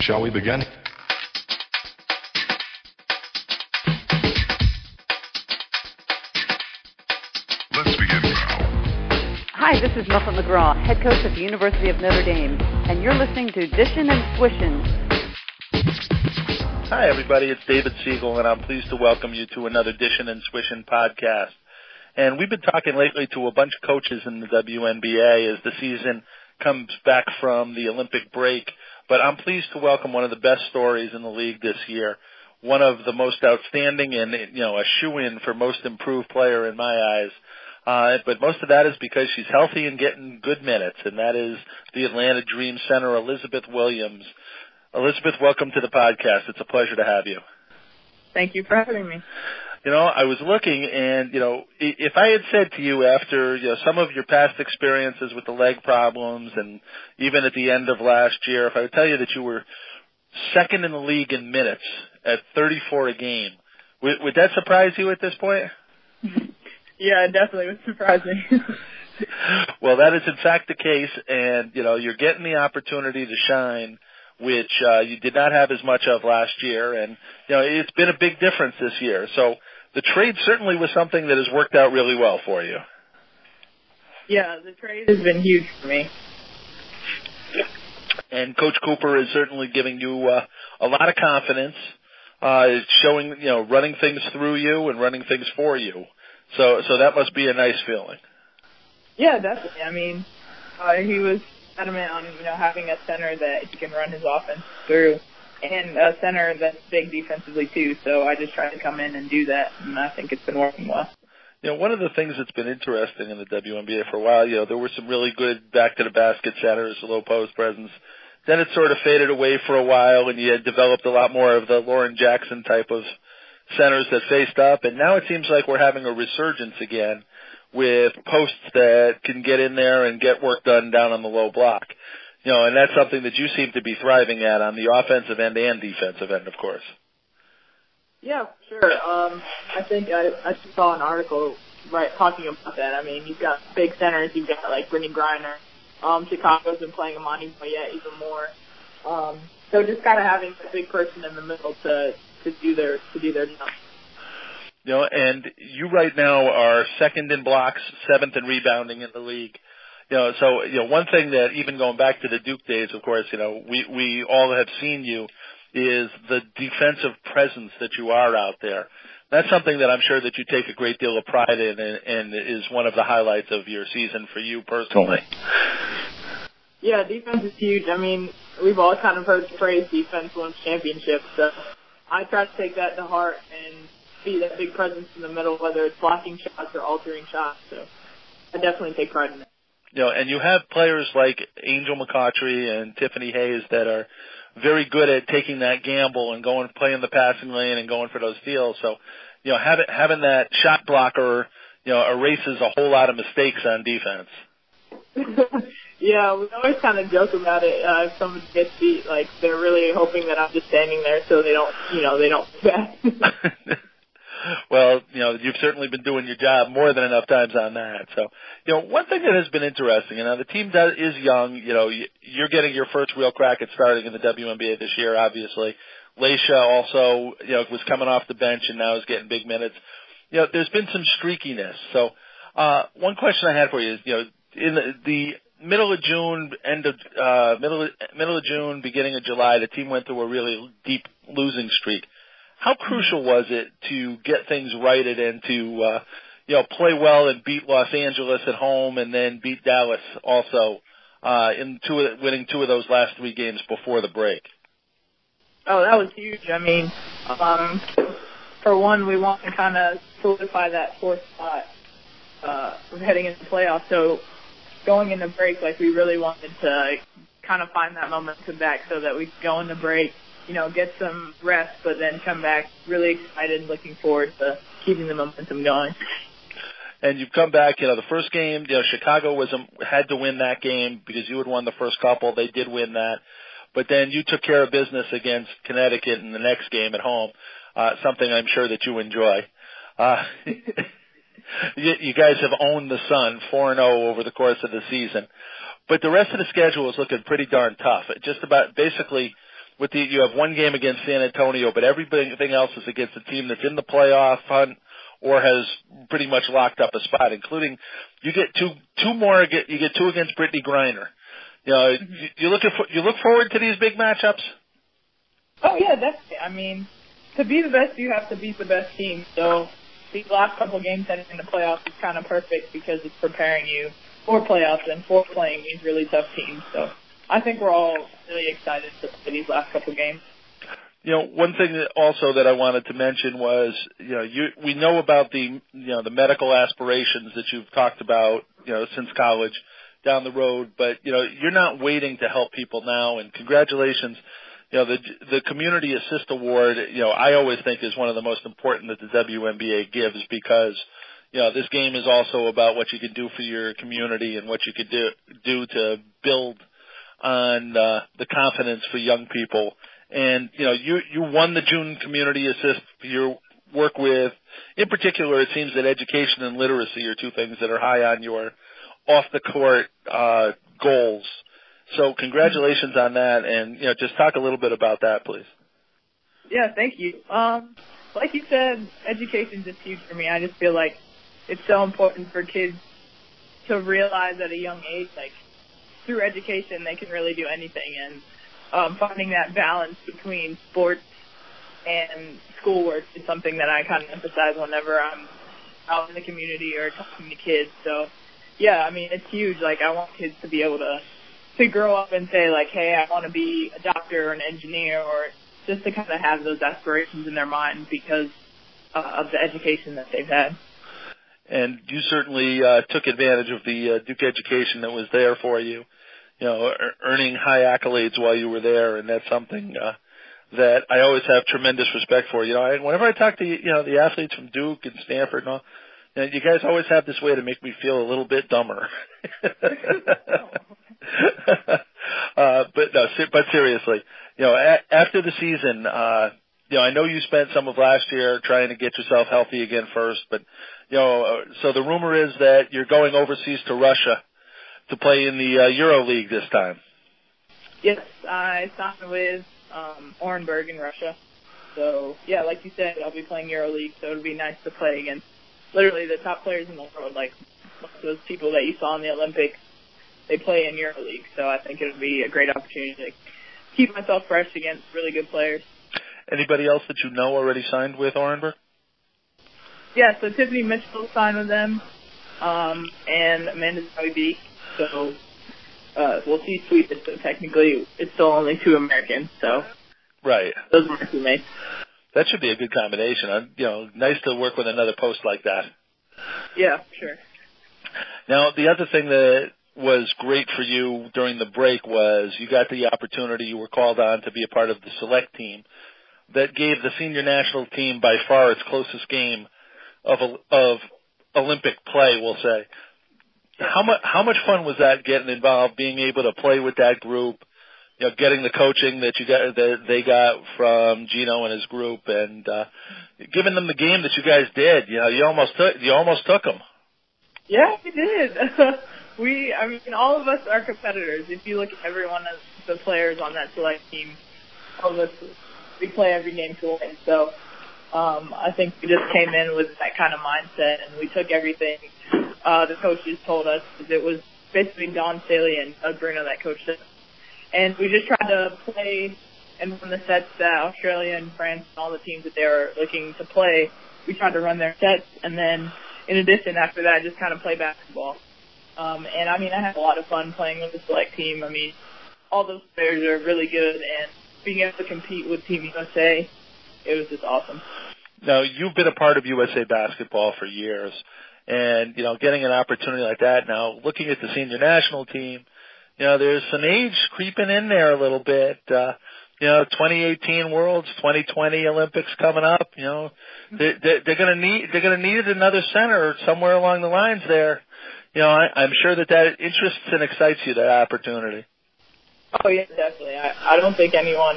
Shall we begin? Let's begin now. Hi, this is Muffet McGraw, head coach at the University of Notre Dame, and you're listening to Dishin' and Swishin'. Hi, everybody. It's David Siegel, and I'm pleased to welcome you to another Dishin' and Swishin' podcast. And we've been talking lately to a bunch of coaches in the WNBA as the season comes back from the Olympic break. But I'm pleased to welcome one of the best stories in the league this year. One of the most outstanding and, you know, a shoe-in for most improved player in my eyes. Uh, but most of that is because she's healthy and getting good minutes, and that is the Atlanta Dream center, Elizabeth Williams. Elizabeth, welcome to the podcast. It's a pleasure to have you. Thank you for having me. You know, I was looking and, you know, if I had said to you after, you know, some of your past experiences with the leg problems and even at the end of last year, if I would tell you that you were second in the league in minutes at 34 a game, would, would that surprise you at this point? Yeah, it definitely would surprise me. well, that is in fact the case, and you know you're getting the opportunity to shine, which uh, you did not have as much of last year, and you know it's been a big difference this year. So the trade certainly was something that has worked out really well for you. Yeah, the trade has been huge for me. And Coach Cooper is certainly giving you uh, a lot of confidence, uh, showing you know running things through you and running things for you. So so that must be a nice feeling. Yeah, definitely. I mean, uh, he was adamant on you know having a center that he can run his offense through, and a center that's big defensively too. So I just tried to come in and do that, and I think it's been working well. You know, one of the things that's been interesting in the WNBA for a while, you know, there were some really good back to the basket centers, low post presence. Then it sort of faded away for a while, and you had developed a lot more of the Lauren Jackson type of centers that faced up, and now it seems like we're having a resurgence again with posts that can get in there and get work done down on the low block. You know, and that's something that you seem to be thriving at on the offensive end and defensive end, of course. Yeah, sure. Um, I think I, I saw an article right talking about that. I mean, you've got big centers. You've got like Brittney Griner. Um, Chicago's been playing Imani Boyette even more. Um, so just kind of having a big person in the middle to to do their to do their job. You know, and you right now are second in blocks, seventh in rebounding in the league. You know, so you know one thing that even going back to the Duke days, of course, you know we we all have seen you is the defensive presence that you are out there. That's something that I'm sure that you take a great deal of pride in, and, and is one of the highlights of your season for you personally. Yeah, defense is huge. I mean, we've all kind of heard the phrase "defense wins championships." So I try to take that to heart and be that big presence in the middle, whether it's blocking shots or altering shots. So I definitely take pride in that. You know, and you have players like Angel McCoughtry and Tiffany Hayes that are very good at taking that gamble and going playing the passing lane and going for those steals. So, you know, having having that shot blocker, you know, erases a whole lot of mistakes on defense. yeah, we always kind of joke about it. Uh, if someone gets beat, like they're really hoping that I'm just standing there so they don't, you know, they don't well, you know, you've certainly been doing your job more than enough times on that. So, you know, one thing that has been interesting, you know, the team does, is young. You know, you're getting your first real crack at starting in the WNBA this year, obviously. Layshia also, you know, was coming off the bench and now is getting big minutes. You know, there's been some streakiness. So, uh, one question I had for you is, you know, in the, the middle of June, end of uh, middle middle of June, beginning of July, the team went through a really deep losing streak. How crucial was it to get things righted and to uh, you know play well and beat Los Angeles at home and then beat Dallas also uh, in two of, winning two of those last three games before the break? Oh, that was huge. I mean, um, for one, we want to kind of solidify that fourth spot uh, heading into the playoffs. So going into break, like we really wanted to kind of find that momentum back so that we could go into break you know, get some rest, but then come back really excited, looking forward to keeping the momentum going. And you've come back, you know, the first game, you know, Chicago was um, had to win that game because you had won the first couple. They did win that, but then you took care of business against Connecticut in the next game at home. Uh, something I'm sure that you enjoy. Uh, you, you guys have owned the Sun 4 and 0 over the course of the season, but the rest of the schedule is looking pretty darn tough. Just about basically with the you have one game against San Antonio, but everything else is against a team that's in the playoff hunt or has pretty much locked up a spot, including you get two two more you get two against Brittney Griner. You know, mm-hmm. you, you look at you look forward to these big matchups. Oh yeah, definitely. I mean, to be the best, you have to beat the best team. So these last couple games heading in the playoffs is kind of perfect because it's preparing you for playoffs and for playing these really tough teams. So I think we're all really excited play these last couple games. You know, one thing that also that I wanted to mention was, you know, you we know about the you know the medical aspirations that you've talked about, you know, since college down the road, but you know, you're not waiting to help people now and congratulations you know, the the community assist award, you know, I always think is one of the most important that the WNBA gives because you know, this game is also about what you can do for your community and what you could do do to build on uh, the confidence for young people. And you know, you you won the June Community Assist for your work with. In particular, it seems that education and literacy are two things that are high on your off the court uh, goals. So congratulations on that, and you know, just talk a little bit about that, please. Yeah, thank you. Um, like you said, education is huge for me. I just feel like it's so important for kids to realize at a young age, like through education, they can really do anything, and um, finding that balance between sports and schoolwork is something that I kind of emphasize whenever I'm out in the community or talking to kids. So, yeah, I mean, it's huge. Like, I want kids to be able to to grow up and say like, hey, I want to be a doctor or an engineer, or just to kind of have those aspirations in their mind because uh, of the education that they've had. And you certainly uh, took advantage of the uh, Duke education that was there for you. You know, earning high accolades while you were there, and that's something uh, that I always have tremendous respect for. You know, I, whenever I talk to you know the athletes from Duke and Stanford and all, you, know, you guys always have this way to make me feel a little bit dumber. uh, but no, but seriously, you know, a- after the season, uh, you know, I know you spent some of last year trying to get yourself healthy again first, but you know, so the rumor is that you're going overseas to Russia to play in the uh, Euro League this time. Yes, I signed with um, Orenburg in Russia. So yeah, like you said, I'll be playing Euro League, so it'll be nice to play against literally the top players in the world, like those people that you saw in the Olympics they play in Euro League, so I think it would be a great opportunity to keep myself fresh against really good players. Anybody else that you know already signed with Orenburg? Yeah, so Tiffany Mitchell signed with them, um, and Amanda Zahui So uh, we'll see Sweet, but technically it's still only two Americans, so right. Those are my teammates. That should be a good combination. Uh, you know, nice to work with another post like that. Yeah, sure. Now, the other thing that was great for you during the break was you got the opportunity, you were called on to be a part of the select team that gave the senior national team by far its closest game of of Olympic play, we'll say. How much how much fun was that getting involved, being able to play with that group, you know, getting the coaching that you got that they got from Geno and his group, and uh, giving them the game that you guys did. You know, you almost took you almost took them. Yeah, we did. we, I mean, all of us are competitors. If you look at every one of the players on that select team, all of us, we play every game to win. So, um, I think we just came in with that kind of mindset and we took everything, uh, the coaches told us. It was basically Dawn Staley and Doug Bruno that coached us. And we just tried to play and run the sets that Australia and France and all the teams that they were looking to play, we tried to run their sets and then in addition after that just kind of play basketball. Um, and I mean, I had a lot of fun playing with the select team. I mean, all those players are really good, and being able to compete with Team USA, it was just awesome. Now, you've been a part of USA basketball for years, and you know, getting an opportunity like that now, looking at the senior national team, you know, there's some age creeping in there a little bit. Uh, you know, 2018 Worlds, 2020 Olympics coming up. You know, they, they, they're going to need they're going to need another center somewhere along the lines there you know, I, I'm sure that that interests and excites you that opportunity. Oh yeah, definitely. I, I don't think anyone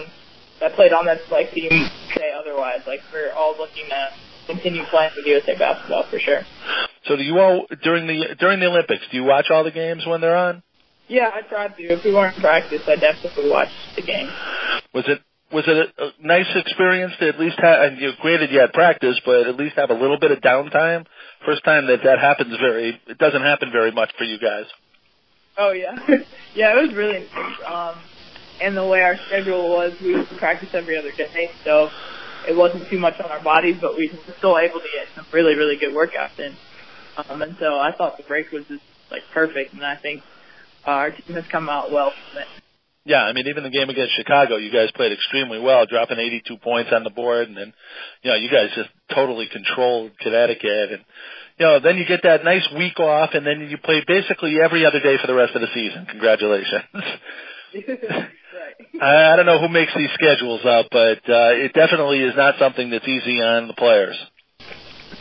that played on that select team say otherwise. Like we're all looking to continue playing with USA basketball for sure. So do you all during the during the Olympics? Do you watch all the games when they're on? Yeah, I tried to. If we weren't in practice, I definitely watch the game. Was it was it a, a nice experience to at least have? And you granted you had practice, but at least have a little bit of downtime. First time that that happens very. It doesn't happen very much for you guys. Oh yeah, yeah, it was really. Um, and the way our schedule was, we would practice every other day, so it wasn't too much on our bodies, but we were still able to get some really, really good workouts in. Um, and so I thought the break was just like perfect, and I think uh, our team has come out well from it. Yeah, I mean, even the game against Chicago, you guys played extremely well, dropping 82 points on the board, and then, you know, you guys just totally controlled Connecticut, and you know, then you get that nice week off, and then you play basically every other day for the rest of the season. Congratulations. I, I don't know who makes these schedules up, but uh, it definitely is not something that's easy on the players.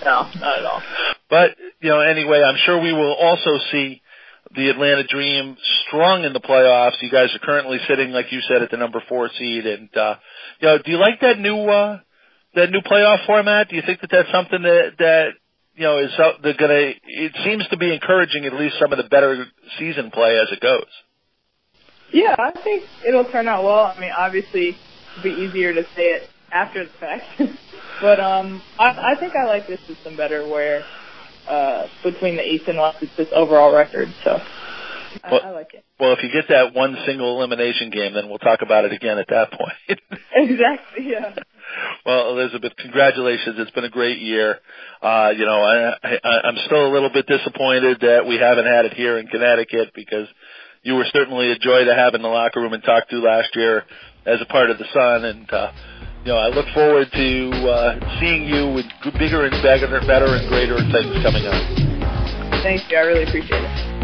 No, not at all. But you know, anyway, I'm sure we will also see the Atlanta Dream strong in the playoffs. You guys are currently sitting, like you said, at the number four seed, and uh, you know, do you like that new uh, that new playoff format? Do you think that that's something that that you know is uh, they're gonna? It seems to be encouraging at least some of the better season play as it goes. Yeah, I think it'll turn out well. I mean, obviously, it'll be easier to say it after the fact, but um, I, I think I like this system better, where uh, between the East and West, it's just overall record. So I, Well- I like it. Well, if you get that one single elimination game, then we'll talk about it again at that point. Exactly. Yeah. Well, Elizabeth, congratulations. It's been a great year. Uh, you know, I, I, I'm still a little bit disappointed that we haven't had it here in Connecticut because you were certainly a joy to have in the locker room and talk to last year as a part of the Sun. And, uh, you know, I look forward to, uh, seeing you with bigger and better, better and greater things coming up. Thank you. I really appreciate it.